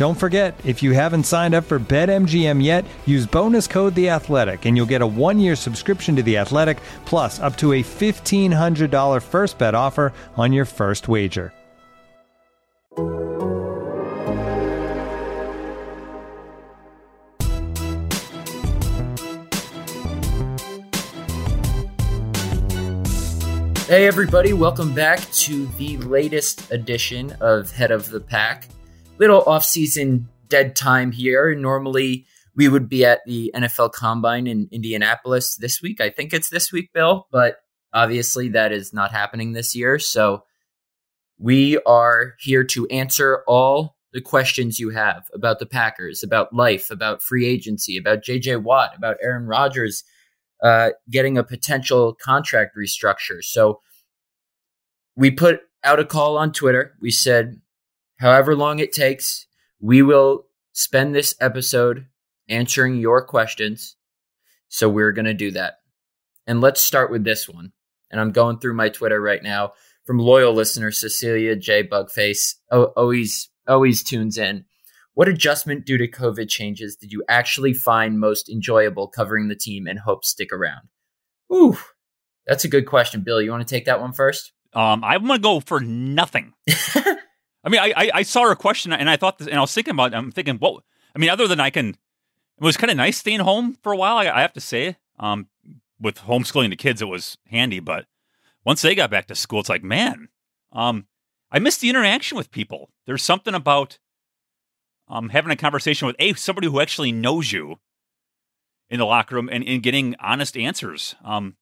Don't forget, if you haven't signed up for BetMGM yet, use bonus code The Athletic, and you'll get a one-year subscription to The Athletic, plus up to a fifteen hundred dollar first bet offer on your first wager. Hey, everybody, welcome back to the latest edition of Head of the Pack. Little off-season dead time here. Normally, we would be at the NFL Combine in Indianapolis this week. I think it's this week, Bill, but obviously that is not happening this year. So we are here to answer all the questions you have about the Packers, about life, about free agency, about JJ Watt, about Aaron Rodgers uh, getting a potential contract restructure. So we put out a call on Twitter. We said, however long it takes, we will spend this episode answering your questions. So we're going to do that. And let's start with this one. And I'm going through my Twitter right now from loyal listener Cecilia J. Bugface. Oh, always, always tunes in. What adjustment due to COVID changes did you actually find most enjoyable covering the team and hope stick around? Ooh, that's a good question, Bill. You want to take that one first? Um, I'm gonna go for nothing. I mean, I, I, I saw her question and I thought, this, and I was thinking about. I'm thinking, what? I mean, other than I can, it was kind of nice staying home for a while. I, I have to say, um, with homeschooling the kids, it was handy. But once they got back to school, it's like, man, um, I miss the interaction with people. There's something about um, having a conversation with a somebody who actually knows you in the locker room and, and getting honest answers. Um,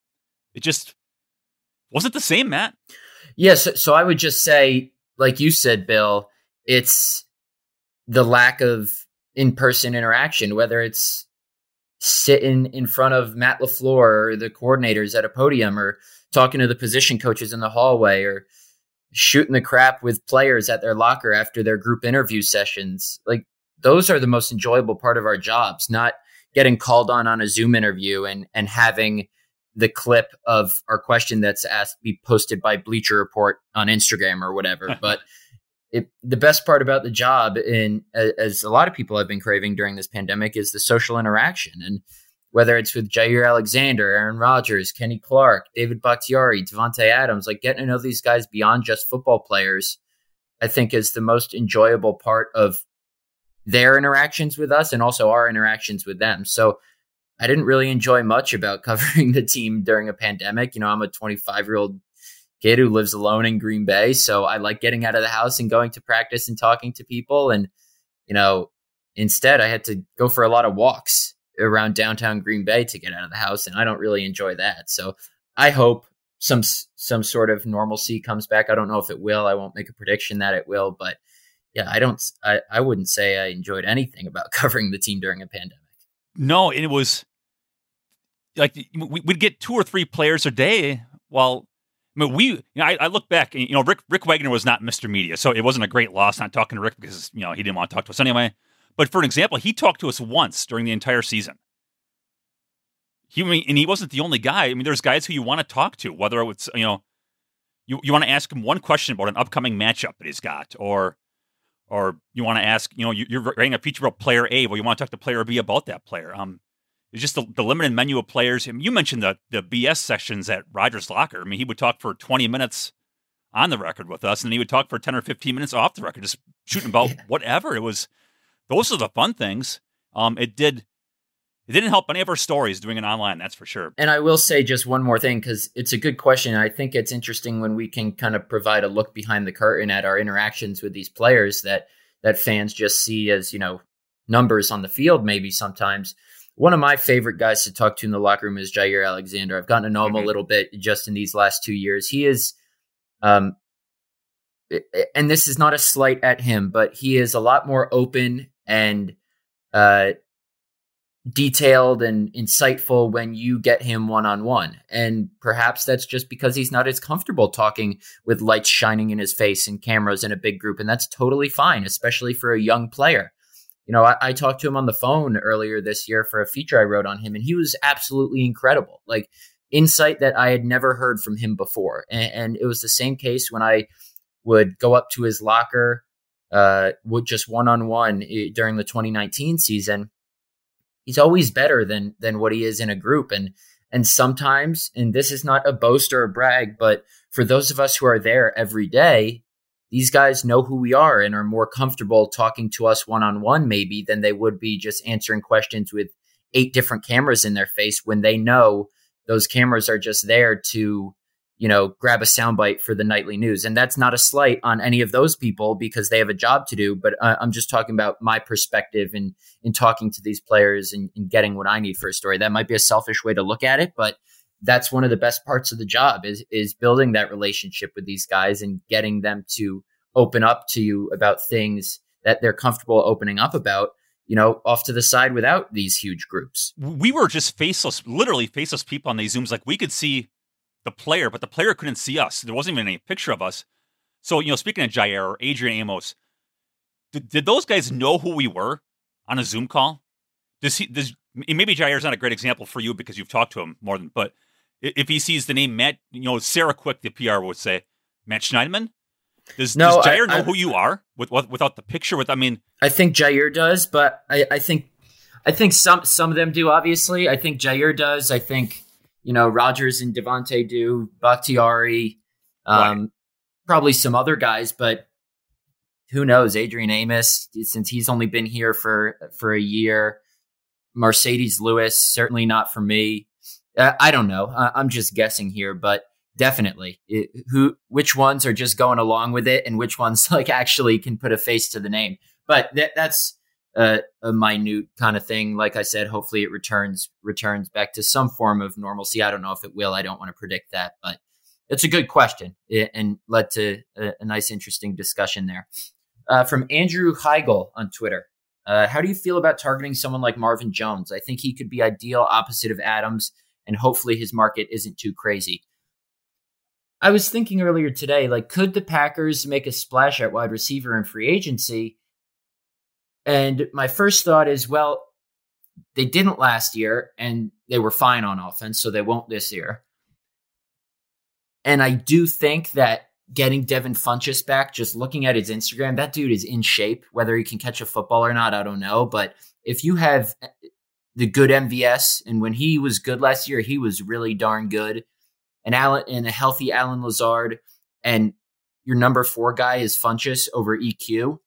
it just wasn't the same, Matt. Yes. so I would just say, like you said, Bill, it's the lack of in person interaction, whether it's sitting in front of Matt LaFleur or the coordinators at a podium or talking to the position coaches in the hallway or shooting the crap with players at their locker after their group interview sessions. Like those are the most enjoyable part of our jobs, not getting called on on a Zoom interview and and having the clip of our question that's asked be posted by Bleacher Report on Instagram or whatever. but it, the best part about the job, and as a lot of people have been craving during this pandemic, is the social interaction. And whether it's with Jaire Alexander, Aaron Rodgers, Kenny Clark, David Bakhtiari, Davante Adams, like getting to know these guys beyond just football players, I think is the most enjoyable part of their interactions with us and also our interactions with them. So I didn't really enjoy much about covering the team during a pandemic. You know, I'm a 25 year old kid who lives alone in Green Bay. So I like getting out of the house and going to practice and talking to people. And, you know, instead I had to go for a lot of walks around downtown Green Bay to get out of the house. And I don't really enjoy that. So I hope some, some sort of normalcy comes back. I don't know if it will. I won't make a prediction that it will, but yeah, I don't, I, I wouldn't say I enjoyed anything about covering the team during a pandemic. No, it was like we'd get two or three players a day. While I mean, we, you know, I, I, look back, and you know, Rick Rick Wagner was not Mr. Media, so it wasn't a great loss not talking to Rick because you know he didn't want to talk to us anyway. But for an example, he talked to us once during the entire season. He and he wasn't the only guy. I mean, there's guys who you want to talk to, whether it's you know, you you want to ask him one question about an upcoming matchup that he's got, or or you want to ask, you know, you're writing a feature about player A, well, you want to talk to player B about that player. Um, it's just the, the, limited menu of players. I mean, you mentioned the the BS sessions at Rodgers Locker. I mean, he would talk for 20 minutes on the record with us, and he would talk for ten or fifteen minutes off the record, just shooting about whatever. It was those are the fun things. Um, it did. It didn't help any of our stories doing it online, that's for sure. And I will say just one more thing because it's a good question. I think it's interesting when we can kind of provide a look behind the curtain at our interactions with these players that that fans just see as you know numbers on the field. Maybe sometimes one of my favorite guys to talk to in the locker room is Jaire Alexander. I've gotten to know him mm-hmm. a little bit just in these last two years. He is, um, and this is not a slight at him, but he is a lot more open and uh, detailed and insightful when you get him one on one. And perhaps that's just because he's not as comfortable talking with lights shining in his face and cameras in a big group. And that's totally fine, especially for a young player. You know, I, I, talked to him on the phone earlier this year for a feature I wrote on him, and he was absolutely incredible. Like insight that I had never heard from him before. And, and it was the same case when I would go up to his locker uh, with just one on one during the 2019 season, he's always better than than what he is in a group. And and sometimes, and this is not a boast or a brag, but for those of us who are there every day, these guys know who we are and are more comfortable talking to us one on one, maybe than they would be just answering questions with eight different cameras in their face when they know those cameras are just there to you know, grab a soundbite for the nightly news. And that's not a slight on any of those people because they have a job to do. But uh, I'm just talking about my perspective in in talking to these players and, and, getting what I need for a story. That might be a selfish way to look at it, but that's one of the best parts of the job is is building that relationship with these guys and getting them to open up to you about things that they're comfortable opening up about you know, off to the side without these huge groups. We were just faceless, literally faceless people on these Zooms. Like we could see the player, but the player couldn't see us. There wasn't even any picture of us. So, you know, speaking of Jaire or Adrian Amos, did, did those guys know who we were on a Zoom call? Does he, does, maybe Jaire's not a great example for you because you've talked to him more than, but if he sees the name Matt, you know, Sarah Quick, the PR would say, Matt Schneidman, does, no, does Jaire I, know I, who you are with, without the picture? With I mean, I think Jaire does, but I, I think I think some some of them do. Obviously, I think Jaire does. I think you know, Rodgers and Davante do, Bakhtiari, um, right. probably some other guys, but who knows? Adrian Amos, since he's only been here for for a year, Marcedes Lewis, certainly not for me. Uh, I don't know. I, am just guessing here, but definitely, it, who which ones are just going along with it, and which ones like actually can put a face to the name. But that, that's a, a minute kind of thing. Like I said, hopefully it returns returns back to some form of normalcy. I don't know if it will. I don't want to predict that, but it's a good question and led to a, a nice, interesting discussion there. Uh, from Andrew Heigl on Twitter. Uh, how do you feel about targeting someone like Marvin Jones? I think he could be ideal opposite of Adams, and hopefully his market isn't too crazy. I was thinking earlier today, like, could the Packers make a splash at wide receiver in free agency? And my first thought is, well, they didn't last year and they were fine on offense, so they won't this year. And I do think that getting Devin Funchess back, just looking at his Instagram, that dude is in shape. Whether he can catch a football or not, I don't know. But if you have uh, the good MVS, and when he was good last year, he was really darn good. And Allen and a healthy Allen Lazard, and your number four guy is Funchess over EQ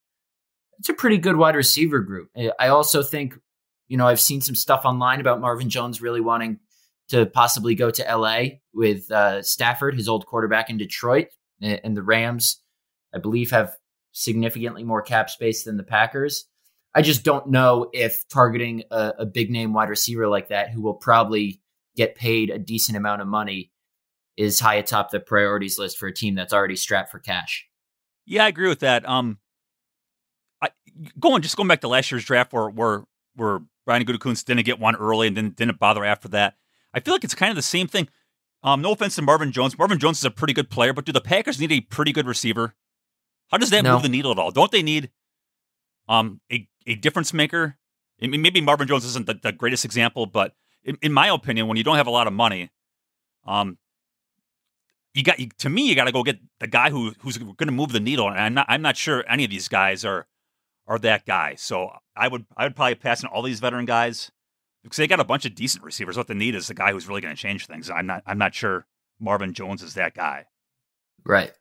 it's a pretty good wide receiver group. I also think, you know, I've seen some stuff online about Marvin Jones really wanting to possibly go to LA with uh, Stafford, his old quarterback in Detroit, and the Rams, I believe, have significantly more cap space than the Packers. I just don't know if targeting a, a big name wide receiver like that, who will probably get paid a decent amount of money, is high atop the priorities list for a team that's already strapped for cash. Yeah, I agree with that. Um, I, going just going back to last year's draft where where where Brian Gutekunst didn't get one early and then didn't bother after that. I feel like it's kind of the same thing. Um, no offense to Marvin Jones. Marvin Jones is a pretty good player, but do the Packers need a pretty good receiver? How does that no. move the needle at all? Don't they need um a, a difference maker? I mean, maybe Marvin Jones isn't the, the greatest example, but in, in, my opinion, when you don't have a lot of money, um, you got you, to me, you got to go get the guy who who's going to move the needle. And I'm not I'm not sure any of these guys are are that guy. So I would I would probably pass on all these veteran guys because they got a bunch of decent receivers. What they need is the guy who's really going to change things. I'm not I'm not sure Marvin Jones is that guy. Right.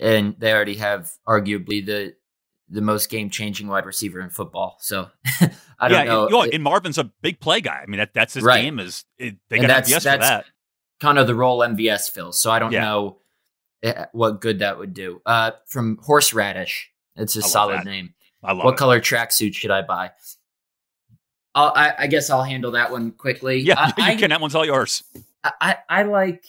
and they already have arguably the the most game changing wide receiver in football. So I don't yeah, know. You know, and Marvin's a big play guy. I mean, that, that's his Right. game. Is it, they And got that's- MVS for that's- that? kind of the role MVS fills. So I don't Yeah. know eh, what good that would do. Uh, from horseradish, it's a solid that. name. I love What it. color tracksuit should I buy? I'll, I, I guess I'll handle that one quickly. Yeah, I, you I, can. That one's all yours. I, I I like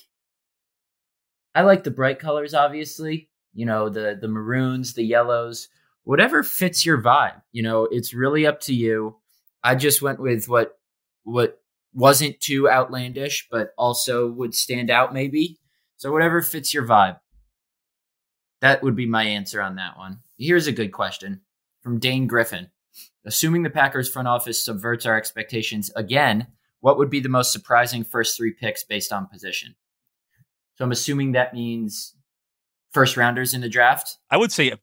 I like the bright colors, obviously. You know, the the maroons, the yellows, whatever fits your vibe. You know, it's really up to you. I just went with what what wasn't too outlandish, but also would stand out maybe. So whatever fits your vibe. That would be my answer on that one. Here's a good question from Dane Griffin. Assuming the Packers front office subverts our expectations again, what would be the most surprising first three picks based on position? So I'm assuming that means first rounders in the draft. I would say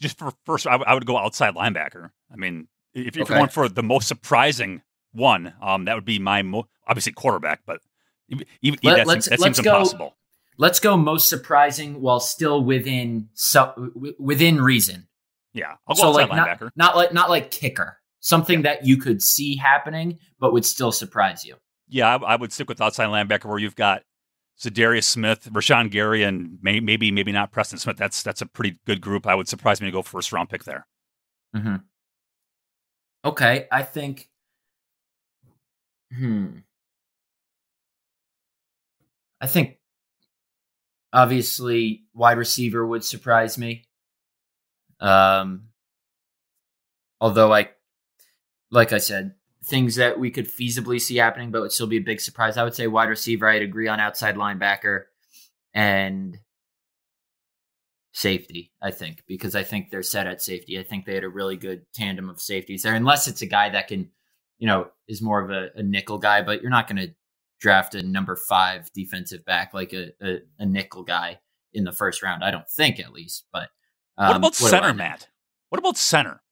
just for first, I would- go outside linebacker. I mean, if, Okay. you're going for the most surprising one, um, that would be my mo- obviously quarterback, but even, even Let- that, seems, that seems go- impossible. Let's go most surprising while still within within reason. Yeah, I'll go so outside like not, linebacker. not like not like kicker. Something that you could see happening but would still surprise you. Yeah, I, I would stick with outside linebacker where you've got Za'Darius Smith, Rashan Gary, and may, maybe maybe not Preston Smith. That's that's a pretty good group. I would surprise me to go first round pick there. Mm-hmm. Okay, I think. Hmm. I think. Obviously, wide receiver would surprise me. Um. Although I, like I said, things that we could feasibly see happening, but would still be a big surprise. I would say wide receiver. I'd agree on outside linebacker, and safety, I think, because I think they're set at safety. I think they had a really good tandem of safeties there, unless it's a guy that can, you know, is more of a, a nickel guy, but you're not going to draft a number five defensive back like a, a, a nickel guy in the first round. I don't think, at least. But um, what about do I center. Matt? What about center?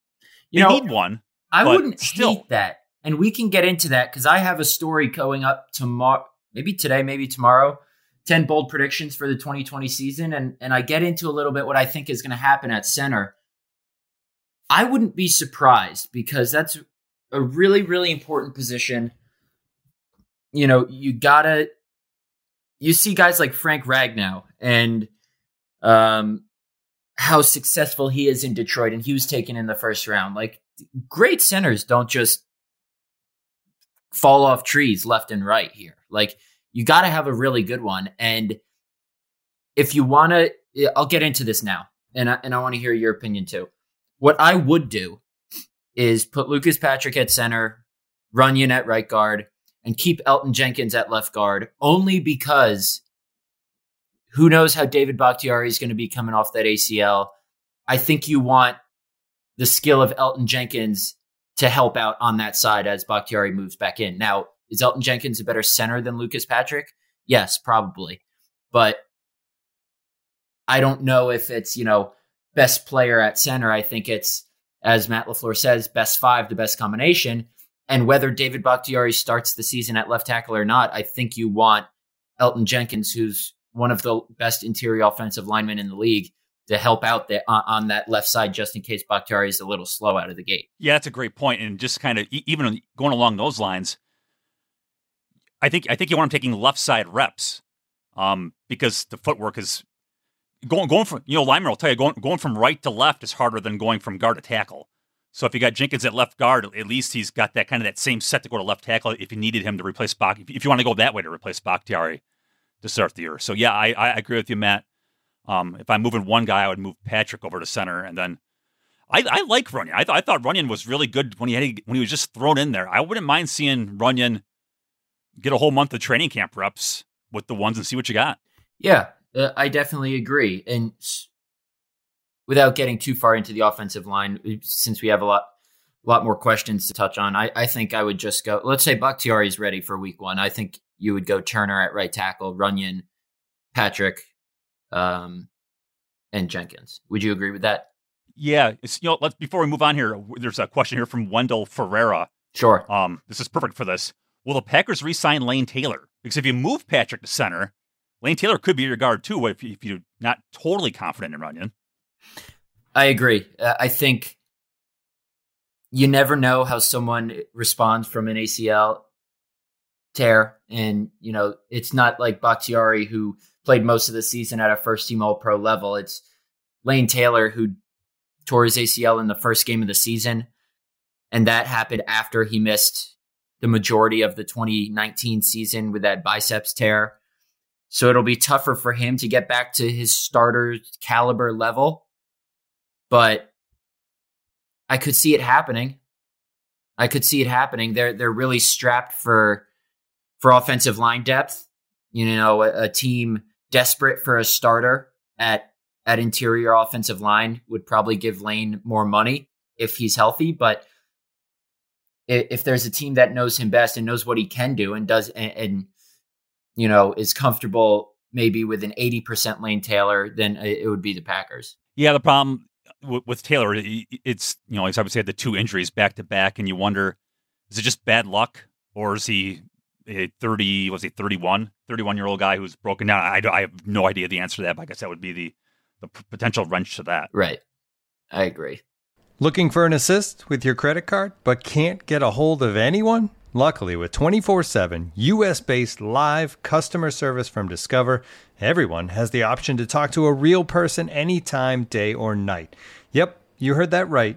You they know, need one. I wouldn't still. hate that. And we can get into that because I have a story going up tomorrow, maybe today, maybe tomorrow. 10 bold predictions for the 2020 season. And, and I get into a little bit what I think is going to happen at center. I wouldn't be surprised because that's a really, really important position. You know, you gotta, you see guys like Frank Ragnow and um, how successful he is in Detroit, and he was taken in the first round. Like, great centers don't just fall off trees left and right here. Like you got to have a really good one. And if you want to, I'll get into this now, and I, and I want to hear your opinion too. What I would do is put Lucas Patrick at center, Runyon at right guard, and keep Elgton Jenkins at left guard, only because who knows how David Bakhtiari is going to be coming off that ACL. I think you want the skill of Elgton Jenkins to help out on that side as Bakhtiari moves back in. Now, is Elgton Jenkins a better center than Lucas Patrick? Yes, probably. But I don't know if it's, you know, best player at center. I think it's, as Matt LaFleur says, best five, the best combination. And whether David Bakhtiari starts the season at left tackle or not, I think you want Elgton Jenkins, who's one of the best interior offensive linemen in the league, to help out the, on, on that left side just in case Bakhtiari is a little slow out of the gate. Yeah, that's a great point. And just kind of even going along those lines, I think I think you want him taking left side reps, um, because the footwork is going going from you know lineman will tell you going going from right to left is harder than going from guard to tackle. So if you got Jenkins at left guard, at least he's got that kind of that same set to go to left tackle if you needed him to replace Bach. If you want to go that way to replace Bakhtiari to start the year. So yeah, I, I agree with you, Matt. Um, if I'm moving one guy, I would move Patrick over to center, and then I, I like Runyon. I, th- I thought Runyon was really good when he had, when he was just thrown in there. I wouldn't mind seeing Runyon get a whole month of training camp reps with the ones and see what you got. Yeah, uh, I definitely agree. And without getting too far into the offensive line, uh, since we have a lot, lot more questions to touch on, I, I think I would just go. Let's say Bakhtiari is ready for Week One. I think you would go Turner at right tackle, Runyon, Patrick, um, and Jenkins. Would you agree with that? Yeah, it's, you know. Let's before we move on here. There's a question here from Wendell Ferreira. Sure. Um, this is perfect for this. Will the Packers re-sign Lane Taylor? Because if you move Patrick to center, Lane Taylor could be your guard too if, if you're not totally confident in Runyon. I agree. Uh, I think you never know how someone responds from an ACL tear. And, you know, it's not like Bakhtiari who played most of the season at a first team all pro level. It's Lane Taylor who tore his ACL in the first game of the season. And that happened after he missed the majority of the 2019 season with that biceps tear. So it'll be tougher for him to get back to his starter caliber level. But I could see it happening. I could see it happening. They're they're really strapped for for offensive line depth. You know, a, a team desperate for a starter at at interior offensive line would probably give Lane more money if he's healthy. But if, there's a team that knows him best and knows what he can do and does and, and you know is comfortable maybe with an 80% Lane Taylor, then it would be the Packers. Yeah, the problem with Taylor, it's you know, I would say, the two injuries back to back, and you wonder, is it just bad luck, or is he a thirty? Was he 31, 31 year old guy who's broken down? I, I have no idea the answer to that. But I guess that would be the the potential wrench to that. Right, I agree. Looking for an assist with your credit card, but can't get a hold of anyone? Luckily, with 24 7 US based live customer service from Discover, everyone has the option to talk to a real person anytime, day or night. Yep, you heard that right.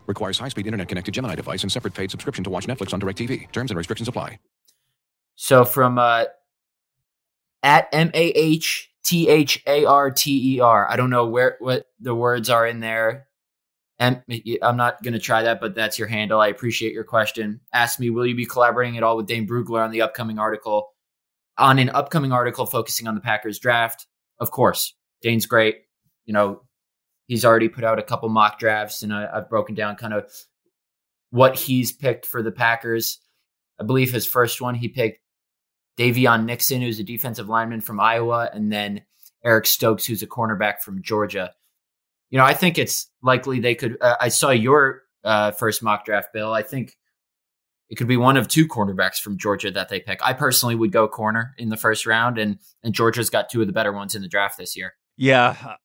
Requires high-speed internet-connected Gemini device and separate paid subscription to watch Netflix on DirecTV. Terms and restrictions apply. So from uh, at M A H T H A R T E R. I don't know where what the words are in there. And I'm not going to try that, but that's your handle. I appreciate your question. Ask me, will you be collaborating at all with Dane Brugler on the upcoming article, on an upcoming article focusing on the Packers draft? Of course. Dane's great. You know, he's already put out a couple mock drafts, and I, I've broken down kind of what he's picked for the Packers. I believe his first one he picked Daviyon Nixon, who's a defensive lineman from Iowa, and then Eric Stokes, who's a cornerback from Georgia. You know, I think it's likely they could. Uh, I saw your uh, first mock draft, Bill. I think it could be one of two cornerbacks from Georgia that they pick. I personally would go corner in the first round, and and Georgia's got two of the better ones in the draft this year. Yeah,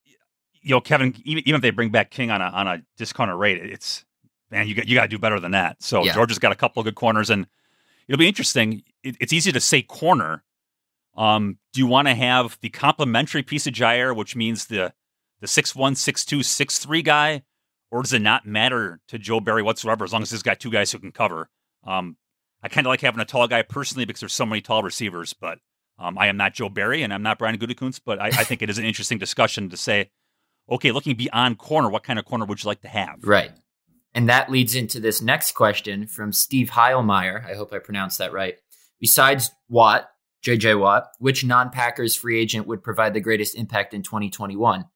you know, Kevin. Even, even if they bring back King on a on a discounted rate, it's man, you got you got to do better than that. So yeah. Georgia's got a couple of good corners, and it'll be interesting. It, it's easy to say corner. Um, do you want to have the complementary piece of Jaire, which means the the six one, six two, six three guy, or does it not matter to Joe Barry whatsoever as long as he's got two guys who can cover? Um, I kind of like having a tall guy personally because there's so many tall receivers, but um, I am not Joe Barry and I'm not Brian Gutekunst, but I, I think it is an interesting discussion to say, okay, looking beyond corner, what kind of corner would you like to have? Right. And that leads into this next question from Steve Heilmeyer. I hope I pronounced that right. Besides Watt, JJ Watt, which non Packers free agent would provide the greatest impact in 2021?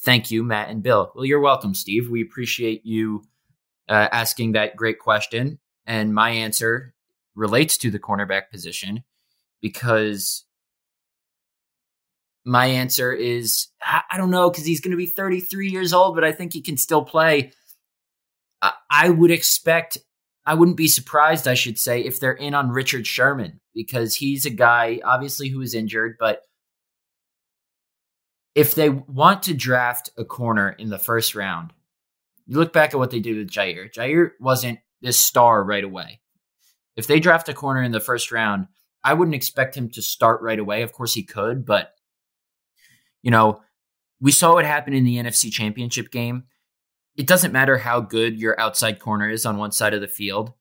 Thank you, Matt and Bill. Well, you're welcome, Steve. We appreciate you uh, asking that great question. And my answer relates to the cornerback position because my answer is I don't know because he's going to be 33 years old, but I think he can still play. I would expect, I wouldn't be surprised, I should say, if they're in on Richard Sherman because he's a guy, obviously, who is injured, but if they want to draft a corner in the first round, you look back at what they did with Jaire. Jaire wasn't this star right away. If they draft a corner in the first round, I wouldn't expect him to start right away. Of course, he could, but you know, we saw what happened in the NFC Championship game it doesn't matter how good your outside corner is on one side of the field.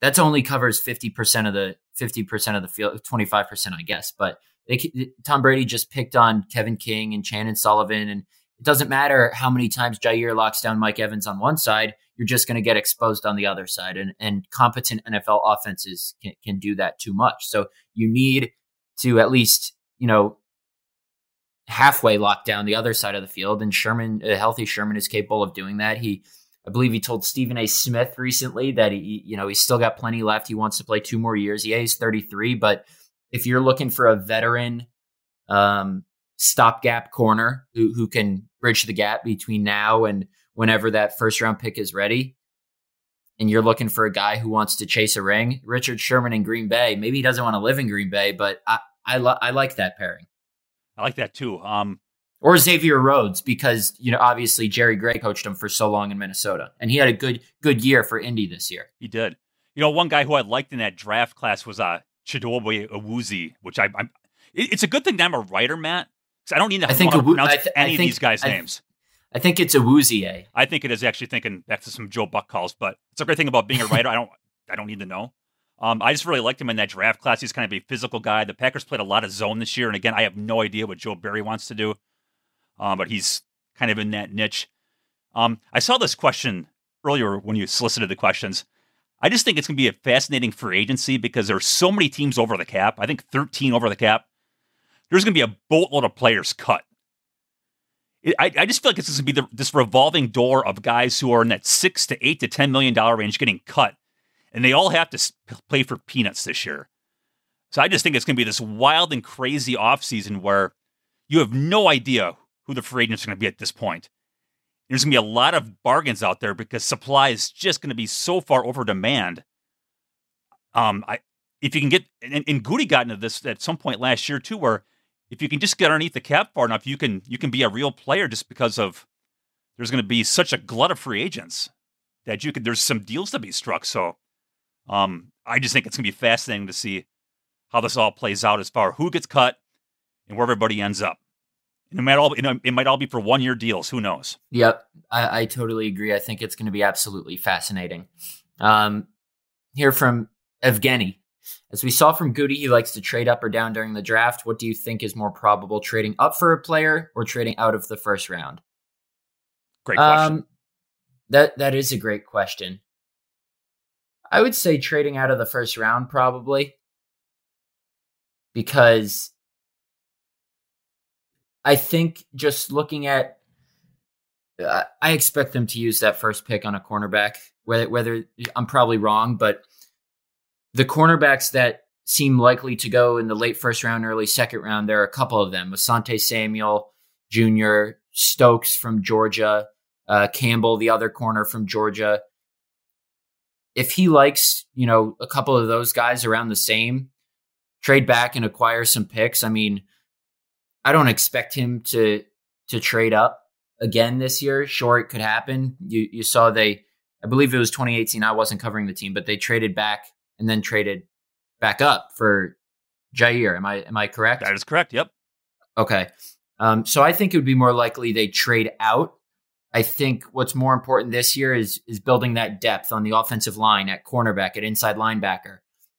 That's only covers 50% of the 50% of the field, 25%, I guess. But they, Tom Brady just picked on Kevin King and Chandon Sullivan, and it doesn't matter how many times Jaire locks down Mike Evans on one side, you're just going to get exposed on the other side. And, and competent NFL offenses can, can do that too much. So you need to at least, you know, halfway locked down the other side of the field. And Sherman, a healthy Sherman, is capable of doing that. He, I believe he told Stephen A. Smith recently that he, you know, he's still got plenty left. He wants to play two more years. Yeah, he's 33, but if you're looking for a veteran um, stopgap corner who, who can bridge the gap between now and whenever that first round pick is ready, and you're looking for a guy who wants to chase a ring, Richard Sherman in Green Bay. Maybe he doesn't want to live in Green Bay, but I I, I like that pairing. I like that too. Um, or Xavier Rhodes because you know obviously Jerry Gray coached him for so long in Minnesota, and he had a good good year for Indy this year. He did. You know, one guy who I liked in that draft class was uh, Chidobe Awuzie, which I, I'm. It's a good thing that I'm a writer, Matt, because I don't need to, I think Awu- pronounce I th- any I think, of these guys' I names. I think it's Awuzie. I think it is actually thinking back to some Joe Buck calls, but it's a great thing about being a writer. I don't. I don't need to know. Um, I just really liked him in that draft class. He's kind of a physical guy. The Packers played a lot of zone this year, and again, I have no idea what Joe Barry wants to do, um, but he's kind of in that niche. Um, I saw this question earlier when you solicited the questions. I just think it's going to be a fascinating free agency because there's so many teams over the cap. I think 13 over the cap. There's going to be a boatload of players cut. I, I just feel like this is going to be the, this revolving door of guys who are in that six to eight to ten million dollar range getting cut and they all have to play for peanuts this year. So I just think it's going to be this wild and crazy offseason where you have no idea who the free agents are going to be at this point. There's going to be a lot of bargains out there because supply is just going to be so far over demand. Um, I if you can get and, and Goody got into this at some point last year too, where if you can just get underneath the cap far enough, you can you can be a real player just because of there's going to be such a glut of free agents that you could there's some deals to be struck. So um, I just think it's going to be fascinating to see how this all plays out as far as who gets cut and where everybody ends up. And it might all it might all be for one year deals. Who knows? Yep, I, I totally agree. I think it's going to be absolutely fascinating. Um, here from Evgeny. As we saw from Goody, he likes to trade up or down during the draft. What do you think is more probable, trading up for a player or trading out of the first round? Great question. Um, that that is a great question. I would say trading out of the first round probably because I think just looking at uh, I expect them to use that first pick on a cornerback whether whether I'm probably wrong but the cornerbacks that seem likely to go in the late first round early second round there are a couple of them Asante Samuel Jr. Stokes from Georgia uh, Campbell the other corner from Georgia if he likes, you know, a couple of those guys around the same, trade back and acquire some picks. I mean, I don't expect him to to trade up again this year. Sure, it could happen. You you saw they, I believe it was 2018. I wasn't covering the team, but they traded back and then traded back up for Jaire. Am I am I correct? That is correct. Yep. Okay. Um, so I think it would be more likely they trade out I think what's more important this year is is building that depth on the offensive line at cornerback, at inside linebacker,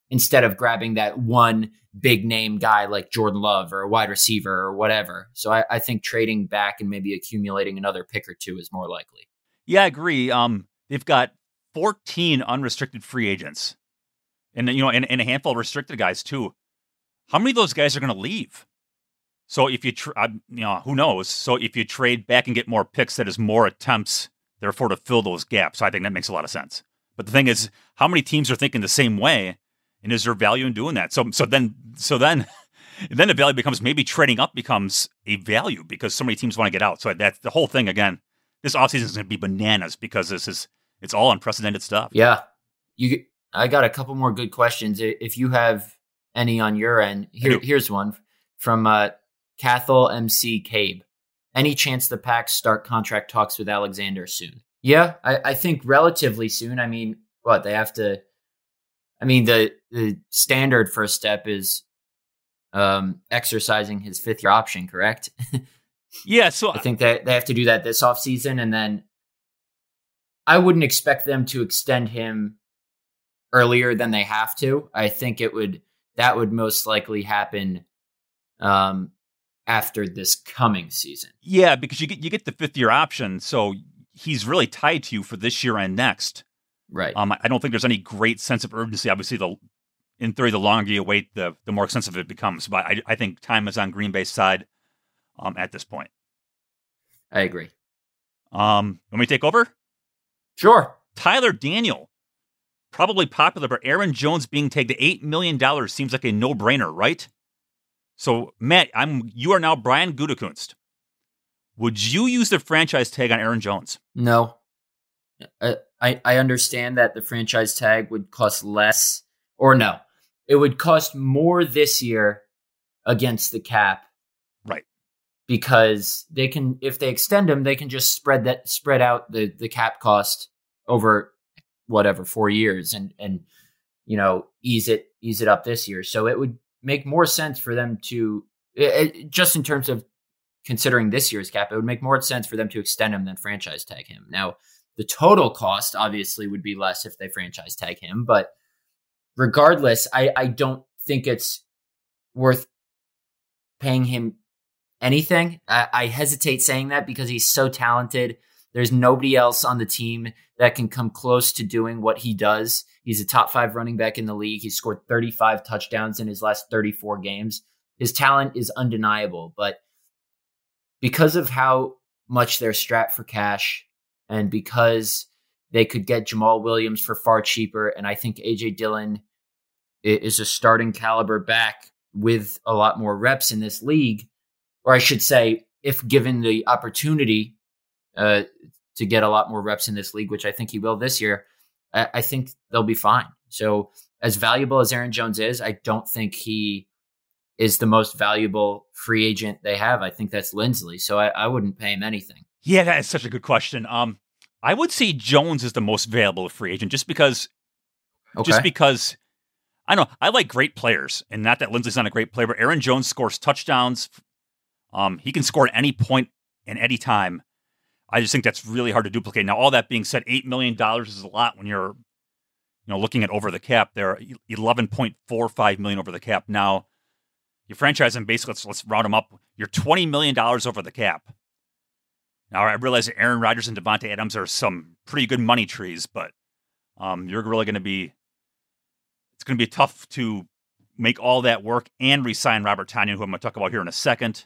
instead of grabbing that one big name guy like Jordan Love or a wide receiver or whatever. So I, I think trading back and maybe accumulating another pick or two is more likely. Yeah, I agree. Um, they've got 14 unrestricted free agents, and you know, and, and a handful of restricted guys too. How many of those guys are going to leave? So if you, tra- you know, who knows? So if you trade back and get more picks, that is more attempts, therefore to fill those gaps. So I think that makes a lot of sense. But the thing is, how many teams are thinking the same way, and is there value in doing that? So so then so then. then the value becomes maybe trading up becomes a value because so many teams want to get out. So that's the whole thing again. This offseason is going to be bananas because this is it's all unprecedented stuff. Yeah. You I got a couple more good questions. If you have any on your end, here, here's one from uh, Cathal MC Cabe. Any chance the Packs start contract talks with Alexander soon? Yeah, I, I think relatively soon. I mean, what they have to. I mean, the the standard first step is um, exercising his fifth year option, correct? yeah, so I think that they have to do that this offseason and then I wouldn't expect them to extend him earlier than they have to. I think it would that would most likely happen um, after this coming season. Yeah, because you get you get the fifth year option, so he's really tied to you for this year and next. Right. Um, I don't think there's any great sense of urgency. Obviously, the in theory, the longer you wait, the the more expensive it becomes. But I, I think time is on Green Bay's side um, at this point. I agree. Um, let me take over. Sure. Tyler Daniel, probably popular, but Aaron Jones being tagged to eight million dollars seems like a no brainer, right? So Matt, I'm you are now Brian Gutekunst. Would you use the franchise tag on Aaron Jones? No. I, I I understand that the franchise tag would cost less, or no, it would cost more this year against the cap, Right. because they can if they extend them, they can just spread that spread out the the cap cost over whatever four years and and you know ease it ease it up this year. So it would make more sense for them to it, it- just in terms of considering this year's cap, it would make more sense for them to extend him than franchise tag him. Now, the total cost obviously would be less if they franchise tag him, but regardless, I, I don't think it's worth paying him anything. I, I hesitate saying that because he's so talented. There's nobody else on the team that can come close to doing what he does. He's a top five running back in the league. He's scored 35 touchdowns in his last 34 games. His talent is undeniable, but because of how much they're strapped for cash and because they could get Jamaal Williams for far cheaper, and I think AJ Dillon is a starting caliber back with a lot more reps in this league, or I should say, if given the opportunity uh, to get a lot more reps in this league, which I think he will this year, I, I think they'll be fine. So, as valuable as Aaron Jones is, I don't think he is the most valuable free agent they have. I think that's Linsley. So I, I wouldn't pay him anything. Yeah, that is such a good question. Um, I would say Jones is the most valuable free agent, just because Okay. just because I know I like great players, and not that Linsley's not a great player, but Aaron Jones scores touchdowns. Um, he can score at any point and any time. I just think that's really hard to duplicate. Now, all that being said, eight million dollars is a lot when you're, you know, looking at over the cap. There, eleven point four five million over the cap. Now, you franchise him basically. Let's, let's round them up. You're twenty million dollars over the cap. Now, I realize that Aaron Rodgers and Davante Adams are some pretty good money trees, but um, you're really going to be it's going to be tough to make all that work and re-sign Robert Tonyan, who I'm going to talk about here in a second,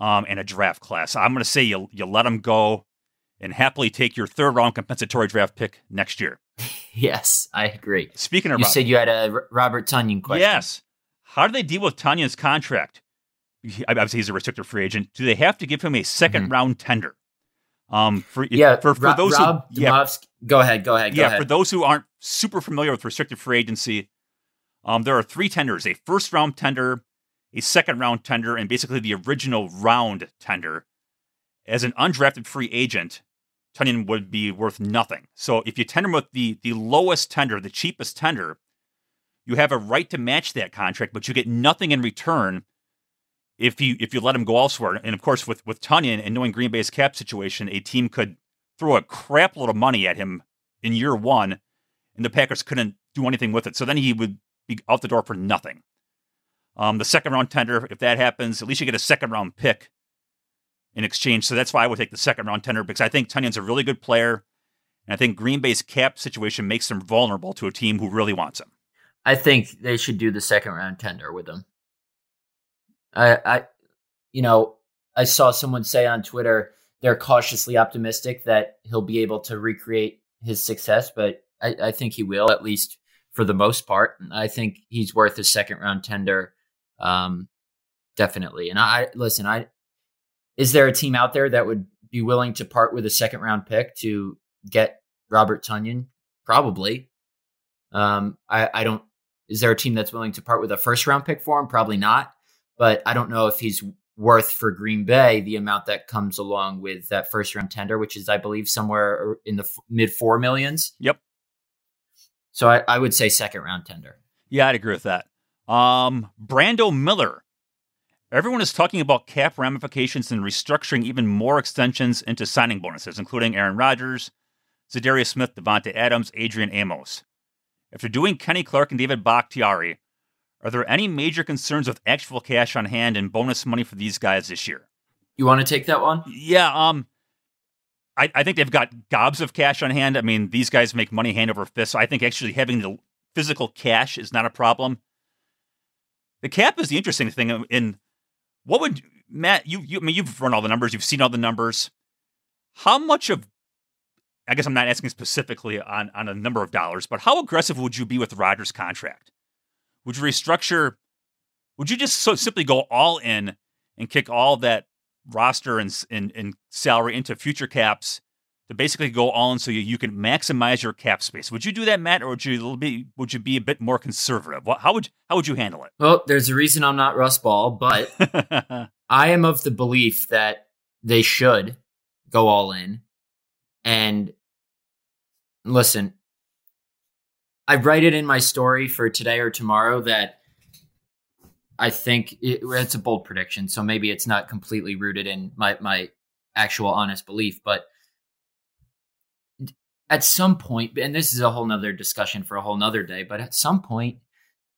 um, and a draft class. I'm going to say you you let them go and happily take your third round compensatory draft pick next year. yes, I agree. Speaking of You Rob- said you had a R- Robert Tonyan question. yes, how do they deal with Tonyan's contract? Obviously, he's a restricted free agent. Do they have to give him a 2nd round tender? Um, for Mm-hmm. Yeah. for, for those Rob who yeah, Go ahead. Go ahead. Go yeah, ahead. for those who aren't super familiar with restricted free agency, um, there are three tenders: a first round tender, a second round tender, and basically the original round tender. As an undrafted free agent, Tonyan would be worth nothing. So if you tender with the the lowest tender, the cheapest tender, you have a right to match that contract, but you get nothing in return if you if you let him go elsewhere. And of course, with with Tonyan and knowing Green Bay's cap situation, a team could throw a crap load of money at him in year one, and the Packers couldn't do anything with it. So then he would be out the door for nothing. Um, the second round tender, if that happens, at least you get a second round pick in exchange. So that's why I would take the second round tender because I think Tonyan's a really good player, and I think Green Bay's cap situation makes them vulnerable to a team who really wants him. I think they should do the second round tender with him. I, I, you know, I saw someone say on Twitter they're cautiously optimistic that he'll be able to recreate his success, but I, I think he will at least for the most part. I think he's worth a second round tender, um, definitely. And I listen. I is there a team out there that would be willing to part with a second round pick to get Robert Tonyan? Probably. Um, I, I don't. Is there a team that's willing to part with a first round pick for him? Probably not. But I don't know if he's worth for Green Bay the amount that comes along with that first round tender, which is, I believe, somewhere in the f- mid four millions. Yep. So I, I would say second round tender. Yeah, I'd agree with that. Um, Brando Miller. Everyone is talking about cap ramifications and restructuring even more extensions into signing bonuses, including Aaron Rodgers, Za'Darius Smith, Davante Adams, Adrian Amos. After doing Kenny Clark and David Bakhtiari, Are there any major concerns with actual cash on hand and bonus money for these guys this year? You want to take that one? Yeah, um, I, I think they've got gobs of cash on hand. I mean, these guys make money hand over fist. So I think actually having the physical cash is not a problem. The cap is the interesting thing. In what would Matt? You, you I mean, you've run all the numbers. You've seen all the numbers. How much of I guess I'm not asking specifically on, on a number of dollars, but how aggressive would you be with Rodgers' contract? Would you restructure? Would you just so simply go all in and kick all that roster and, and, and salary into future caps to basically go all in so you, you can maximize your cap space. Would you do that, Matt, or would you be would you be a bit more conservative? What, how would how would you handle it? Well, there's a reason I'm not Russ Ball, but I am of the belief that they should go all in. And listen, I write it in my story for today or tomorrow that I think it, it's a bold prediction, so maybe it's not completely rooted in my my actual honest belief, but at some point, and this is a whole nother discussion for a whole nother day, but at some point,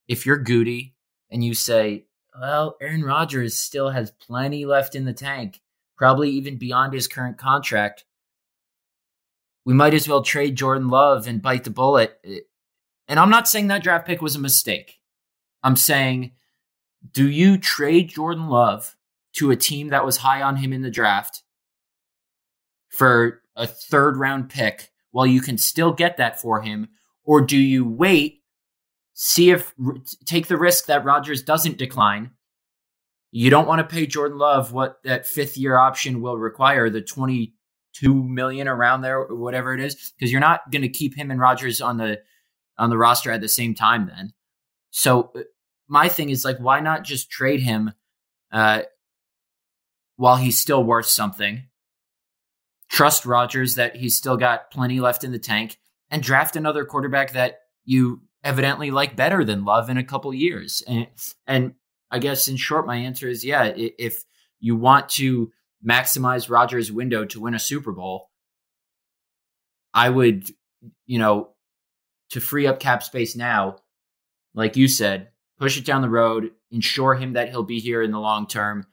if you're Goody and you say, well, Aaron Rodgers still has plenty left in the tank, probably even beyond his current contract, we might as well trade Jordan Love and bite the bullet. And I'm not saying that draft pick was a mistake. I'm saying do you trade Jordan Love to a team that was high on him in the draft for a third round pick while you can still get that for him? Or do you wait, see if, take the risk that Rodgers doesn't decline? You don't want to pay Jordan Love what that fifth year option will require, the 22 million around there, or whatever it is, because you're not going to keep him and Rodgers on the, on the roster at the same time then. So my thing is like, why not just trade him uh, while he's still worth something? Trust Rodgers that he's still got plenty left in the tank, and draft another quarterback that you evidently like better than Love in a couple years. And and I guess in short, my answer is yeah. If you want to maximize Rodgers' window to win a Super Bowl, I would, you know, to free up cap space now, like you said, push it down the road, ensure him that he'll be here in the long term,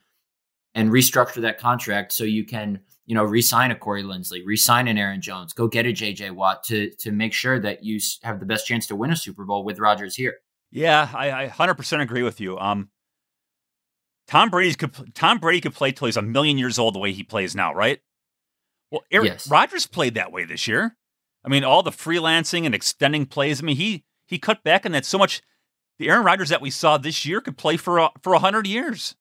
and restructure that contract so you can, you know, re-sign a Corey Linsley, re-sign an Aaron Jones, go get a JJ Watt to to make sure that you have the best chance to win a Super Bowl with Rodgers here. Yeah, I, I 100% agree with you. Um, Tom Brady could Tom Brady could play till he's a million years old the way he plays now, right? Well, Aaron, yes. Rodgers played that way this year. I mean, all the freelancing and extending plays. I mean, he he cut back on that so much the Aaron Rodgers that we saw this year could play for a, for hundred years.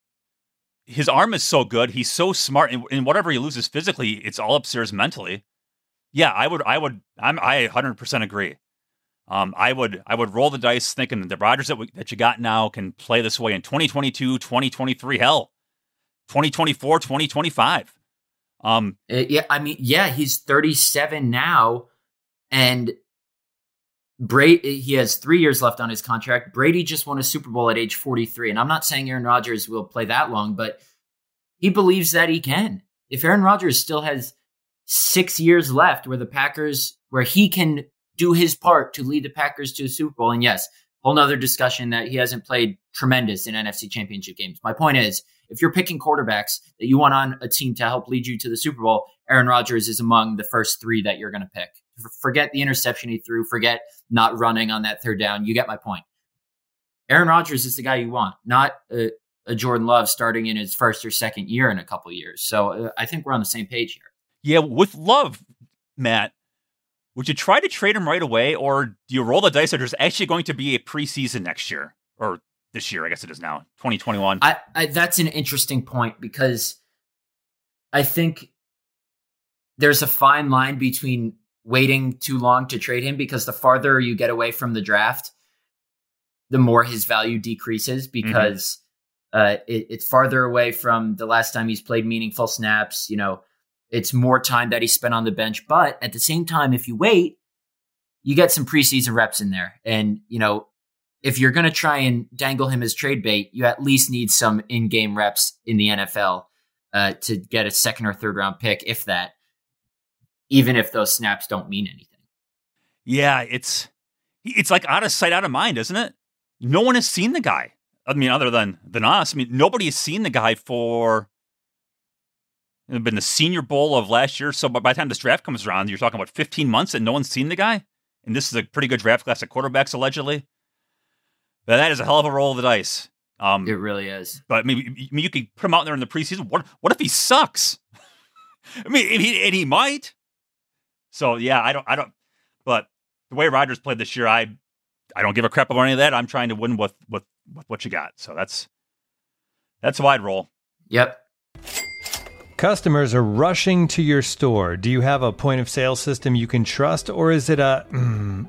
His arm is so good. He's so smart, and, and whatever he loses physically, it's all upstairs mentally. Yeah, I would, I would, I'm, I 100 percent agree. Um, I would, I would roll the dice thinking that the Rodgers that, we, that you got now can play this way in 2022, 2023, hell, 2024, 2025. Um, uh, yeah, I mean, yeah, he's 37 now, and Brady, he has three years left on his contract. Brady just won a Super Bowl at age 43. And I'm not saying Aaron Rodgers will play that long, but he believes that he can. If Aaron Rodgers still has six years left where the Packers, where he can do his part to lead the Packers to a Super Bowl, and yes, whole nother discussion that he hasn't played tremendous in NFC championship games. My point is, if you're picking quarterbacks that you want on a team to help lead you to the Super Bowl, Aaron Rodgers is among the first three that you're going to pick. Forget the interception he threw. Forget not running on that third down. You get my point. Aaron Rodgers is the guy you want, not a, a Jordan Love starting in his first or second year in a couple years. So uh, I think we're on the same page here. Yeah, with Love, Matt, would you try to trade him right away, or do you roll the dice that there's actually going to be a preseason next year or this year? I guess it is now, 2021. I, I that's an interesting point because I think there's a fine line between waiting too long to trade him because the farther you get away from the draft, the more his value decreases mm-hmm. because mm-hmm. uh, it, it's farther away from the last time he's played meaningful snaps. You know, it's more time that he spent on the bench. But at the same time, if you wait, you get some preseason reps in there. And, you know, if you're going to try and dangle him as trade bait, you at least need some in game reps in the NFL uh, to get a second or third round pick, if that even if those snaps don't mean anything. Yeah, it's it's like out of sight, out of mind, isn't it? no one has seen the guy. I mean, other than than us. I mean, nobody has seen the guy for. It's been the Senior Bowl of last year, so by the time this draft comes around, you're talking about 15 months and no one's seen the guy. And this is a pretty good draft class of quarterbacks, allegedly. But that is a hell of a roll of the dice. Um, It really is. but maybe I mean, you could put him out there in the preseason. What what if he sucks? I mean, he, and he might. So yeah, I don't, I don't. But the way Rodgers played this year, I, I don't give a crap about any of that. I'm trying to win with with, with what you got. So that's that's a wide roll. Yep. Customers are rushing to your store. Do you have a point of sale system you can trust, or is it a mm,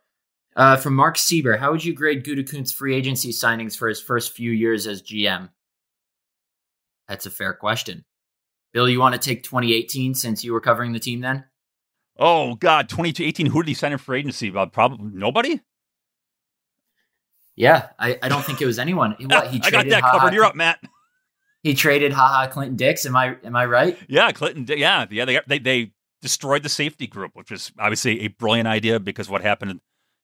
Uh, from Mark Sieber, how would you grade Gutekunst's free agency signings for his first few years as GM? That's a fair question. Bill, you want to take 2018 since you were covering the team then? Oh God, 2018. Who did he sign in for agency? About probably nobody. Yeah, I, I don't think it was anyone. What he I got that Ha-Ha- covered. You're up, Matt. He traded Ha Ha Clinton Dix. Am I am I right? Yeah, Clinton. Yeah, yeah. They they they destroyed the safety group, which was obviously a brilliant idea because what happened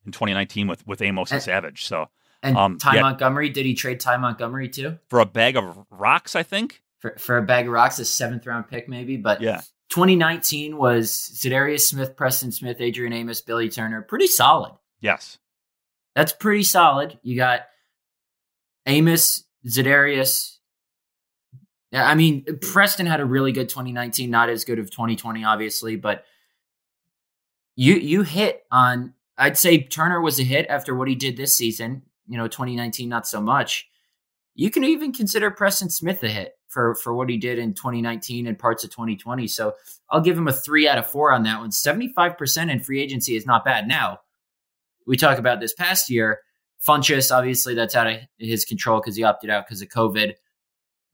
in, in 2019 with with Amos and And- Savage. So And Um, Ty yeah. Montgomery, did he trade Ty Montgomery too? for a bag of rocks, I think. For for a bag of rocks, a seventh round pick maybe. But Yeah. 2019 was Za'Darius Smith, Preston Smith, Adrian Amos, Billy Turner. Pretty solid. Yes. That's pretty solid. You got Amos, Za'Darius. I mean, Preston had a really good 2019, not as good of 2020, obviously, but you you hit on. I'd say Turner was a hit after what he did this season. You know, 2019, not so much. You can even consider Preston Smith a hit for for what he did in 2019 and parts of 2020. So I'll give him a three out of four on that one. 75% in free agency is not bad. Now, we talk about this past year. Funchess, obviously, that's out of his control because he opted out because of COVID.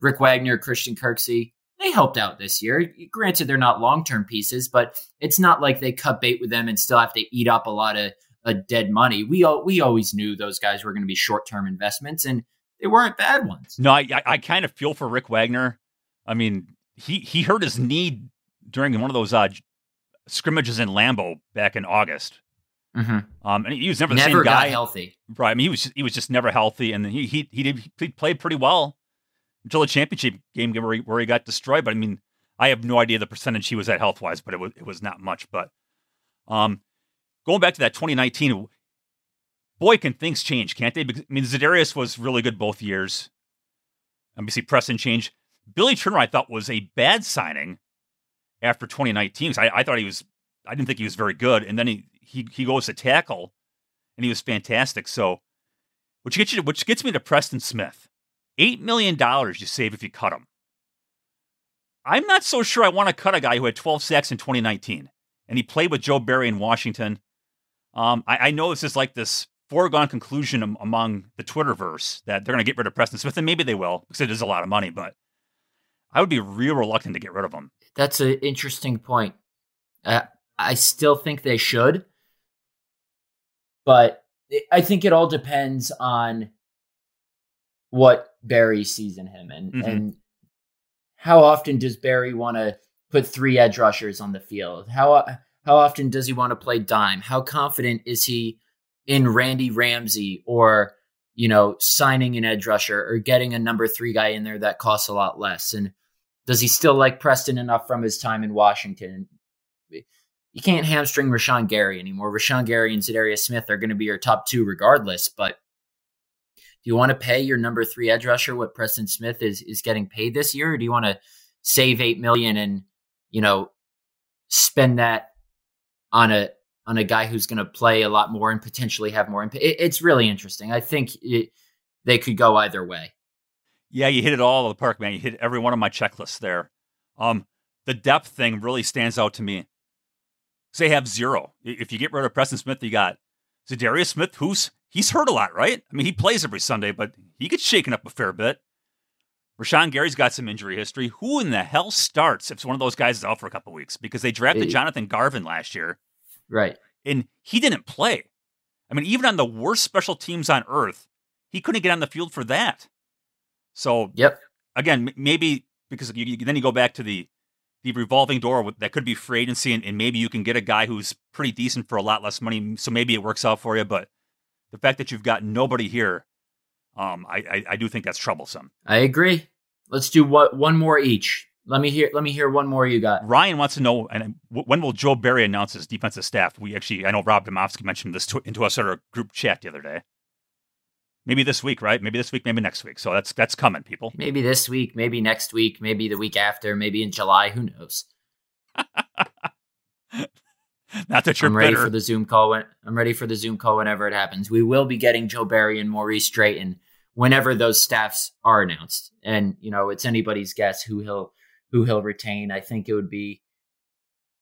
Rick Wagner, Christian Kirksey, they helped out this year. Granted, they're not long term pieces, but it's not like they cut bait with them and still have to eat up a lot of uh, dead money. We al- we always knew those guys were going to be short term investments, and they weren't bad ones. No, I, I I kind of feel for Rick Wagner. I mean, he he hurt his knee during one of those uh, scrimmages in Lambeau back in August. Mm-hmm. Um, and he was never the Never same got guy. healthy. Right. I mean, he was he was just never healthy, and he he he did he played pretty well until the championship game where he, where he got destroyed. But I mean, I have no idea the percentage he was at health wise, but it was it was not much. But um, going back to that 2019, boy, can things change, can't they? Because, I mean, Za'Darius was really good both years. Obviously, Preston changed. Billy Turner, I thought, was a bad signing after 2019. 'cause I, I thought he was, I didn't think he was very good, and then he he he goes to tackle, and he was fantastic. So, which gets you, to, which gets me to Preston Smith, eight million dollars you save if you cut him. I'm not so sure I want to cut a guy who had 12 sacks in 2019, and he played with Joe Barry in Washington. Um, I, I know this is like this foregone conclusion am- among the Twitterverse that they're going to get rid of Preston Smith, and maybe they will because it is a lot of money. But I would be real reluctant to get rid of him. That's an interesting point. Uh, I still think they should, but I think it all depends on what Barry sees in him and Mhm. and how often does Barry want to put three edge rushers on the field? How how often does he want to play dime? How confident is he in Randy Ramsey or you know, signing an edge rusher or getting a number three guy in there that costs a lot less? And does he still like Preston enough from his time in Washington? You can't hamstring Rashan Gary anymore. Rashan Gary and Za'Darius Smith are going to be your top two regardless. But do you want to pay your number three edge rusher what Preston Smith is is getting paid this year, or do you want to save eight million and you know spend that on a on a guy who's going to play a lot more and potentially have more impact? It, it's really interesting. I think it, they could go either way. Yeah, you hit it all of the park, man. You hit every one of my checklists there. Um, the depth thing really stands out to me. They have zero. If you get rid of Preston Smith, you got Za'Darius Smith, who's he's hurt a lot, right? I mean, he plays every Sunday, but he gets shaken up a fair bit. Rashan Gary's got some injury history. Who in the hell starts if one of those guys is out for a couple weeks? Because they drafted Jonathan Garvin last year. Right. And he didn't play. I mean, even on the worst special teams on earth, he couldn't get on the field for that. So, yep. Again, maybe because you, you, then you go back to the the revolving door that could be free agency, and, and, maybe you can get a guy who's pretty decent for a lot less money. So maybe it works out for you. But the fact that you've got nobody here, um, I, I, I do think that's troublesome. I agree. Let's do what one more each. Let me hear. Let me hear one more you got. Ryan wants to know, and when will Joe Barry announce his defensive staff? We actually, I know Rob Demovsky mentioned this to, into us at our group chat the other day. Maybe this week, right? Maybe this week, maybe next week. So that's that's coming, people. Maybe this week, maybe next week, maybe the week after, maybe in July. Who knows? Not that you're I'm ready bitter. for the Zoom call. When, I'm ready for the Zoom call whenever it happens. We will be getting Joe Barry and Maurice Drayton whenever those staffs are announced. And you know, it's anybody's guess who he'll who he'll retain. I think it would be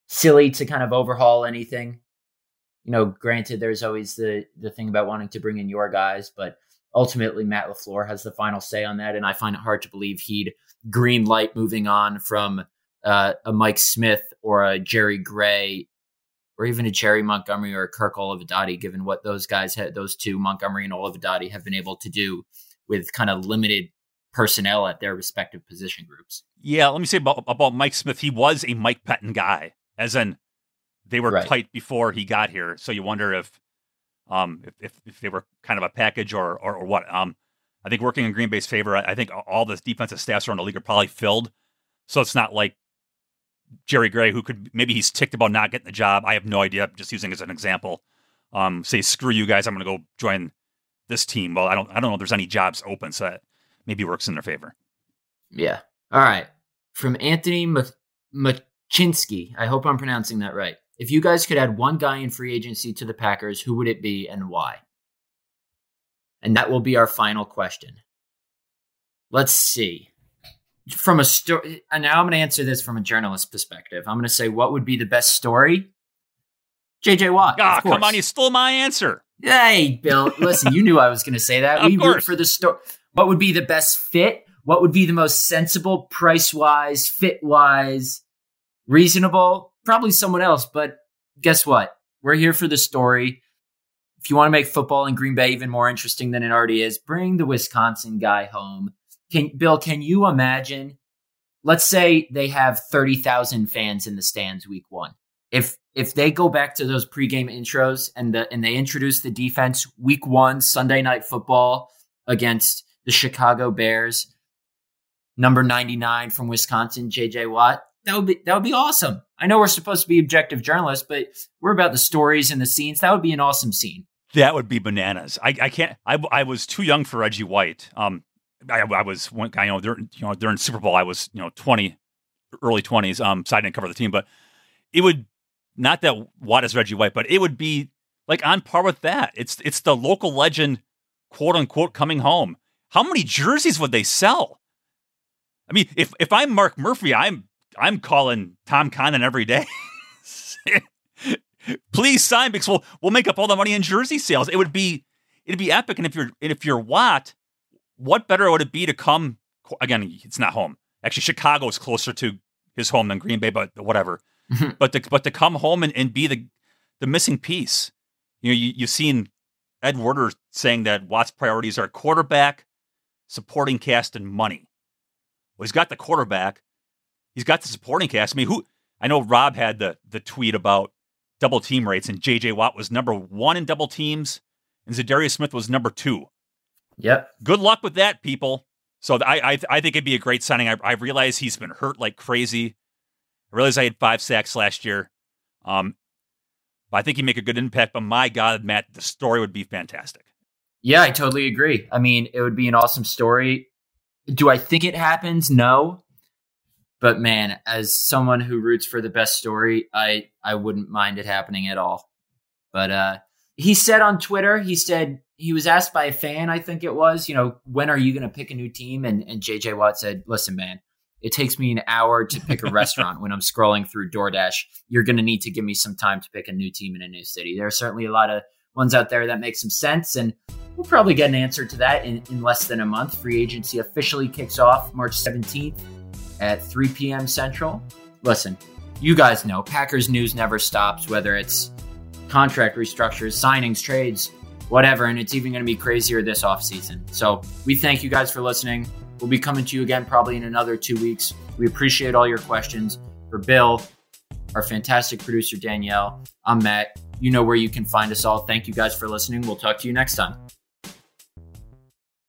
silly to kind of overhaul anything. You know, granted, there's always the the thing about wanting to bring in your guys, but ultimately Matt LaFleur has the final say on that. And I find it hard to believe he'd green light moving on from uh, a Mike Smith or a Jerry Gray or even a Jerry Montgomery or a Kirk Olivadotti, given what those guys had, those two, Montgomery and Olivadotti, have been able to do with kind of limited personnel at their respective position groups. Yeah, let me say about, about Mike Smith. He was a Mike Pettine guy, as in they were right. tight before he got here. So you wonder if um, if, if, if, they were kind of a package or, or, or what. Um, I think working in Green Bay's favor, I, I think all the defensive staffs around the league are probably filled. So it's not like Jerry Gray, who could maybe he's ticked about not getting the job. I have no idea. I'm just using as an example. Um, say screw you guys, I'm going to go join this team. Well, I don't I don't know if there's any jobs open, so that maybe works in their favor. Yeah. All right. From Anthony Machinsky. I hope I'm pronouncing that right. If you guys could add one guy in free agency to the Packers, who would it be and why? And that will be our final question. Let's see. From a story, and uh, now I'm going to answer this from a journalist perspective. I'm going to say, what would be the best story? JJ Watt. Oh, come on, you stole my answer. Hey, Bill, listen, you knew I was going to say that. we root for the story. What would be the best fit? What would be the most sensible, price wise, fit wise, reasonable? probably someone else, but guess what? We're here for the story. If you want to make football in Green Bay even more interesting than it already is, bring the Wisconsin guy home. Can Bill, can you imagine? Let's say they have 30,000 fans in the stands week 1. If if they go back to those pregame intros and the and they introduce the defense week 1 Sunday night football against the Chicago Bears, number 99 from Wisconsin, JJ Watt, that would be that would be awesome. I know we're supposed to be objective journalists, but we're about the stories and the scenes. That would be an awesome scene. That would be bananas. I, I can't. I, I was too young for Reggie White. Um, I, I was I know during you know during Super Bowl I was you know twenty, early twenties. Um, so I didn't cover the team, but it would not that Watt is Reggie White, but it would be like on par with that. It's it's the local legend, quote unquote, coming home. How many jerseys would they sell? I mean, if if I'm Mark Murphy, I'm I'm calling Tom Condon every day. Please sign because we'll we'll make up all the money in jersey sales. It would be it'd be epic. And if you're and if you're Watt, what better would it be to come again? It's not home. Actually, Chicago is closer to his home than Green Bay, but whatever. Mm-hmm. but to but to come home and, and be the the missing piece. You know, you, you've seen Ed Werder saying that Watt's priorities are quarterback, supporting cast, and money. Well, he's got the quarterback. He's got the supporting cast. I mean, who I know Rob had the the tweet about double team rates, and JJ Watt was number one in double teams, and Za'Darius Smith was number two. Yep. Good luck with that, people. So I I, I think it'd be a great signing. I, I realize he's been hurt like crazy. I realize I had five sacks last year. Um, but I think he'd make a good impact. But my God, Matt, the story would be fantastic. Yeah, I totally agree. I mean, it would be an awesome story. Do I think it happens? No. But man, as someone who roots for the best story, I I wouldn't mind it happening at all. But uh he said on Twitter, he said he was asked by a fan, I think it was, you know, when are you going to pick a new team? And and JJ Watt said, "Listen, man, it takes me an hour to pick a restaurant when I'm scrolling through DoorDash. You're going to need to give me some time to pick a new team in a new city. There are certainly a lot of ones out there that make some sense, and we'll probably get an answer to that in, in less than a month. Free agency officially kicks off March 17th at 3 p.m. Central. Listen, you guys know Packers news never stops, whether it's contract restructures, signings, trades, whatever, and it's even going to be crazier this offseason. So we thank you guys for listening. We'll be coming to you again probably in another two weeks. We appreciate all your questions. For Bill, our fantastic producer Danielle, I'm Matt. You know where you can find us all. Thank you guys for listening. We'll talk to you next time.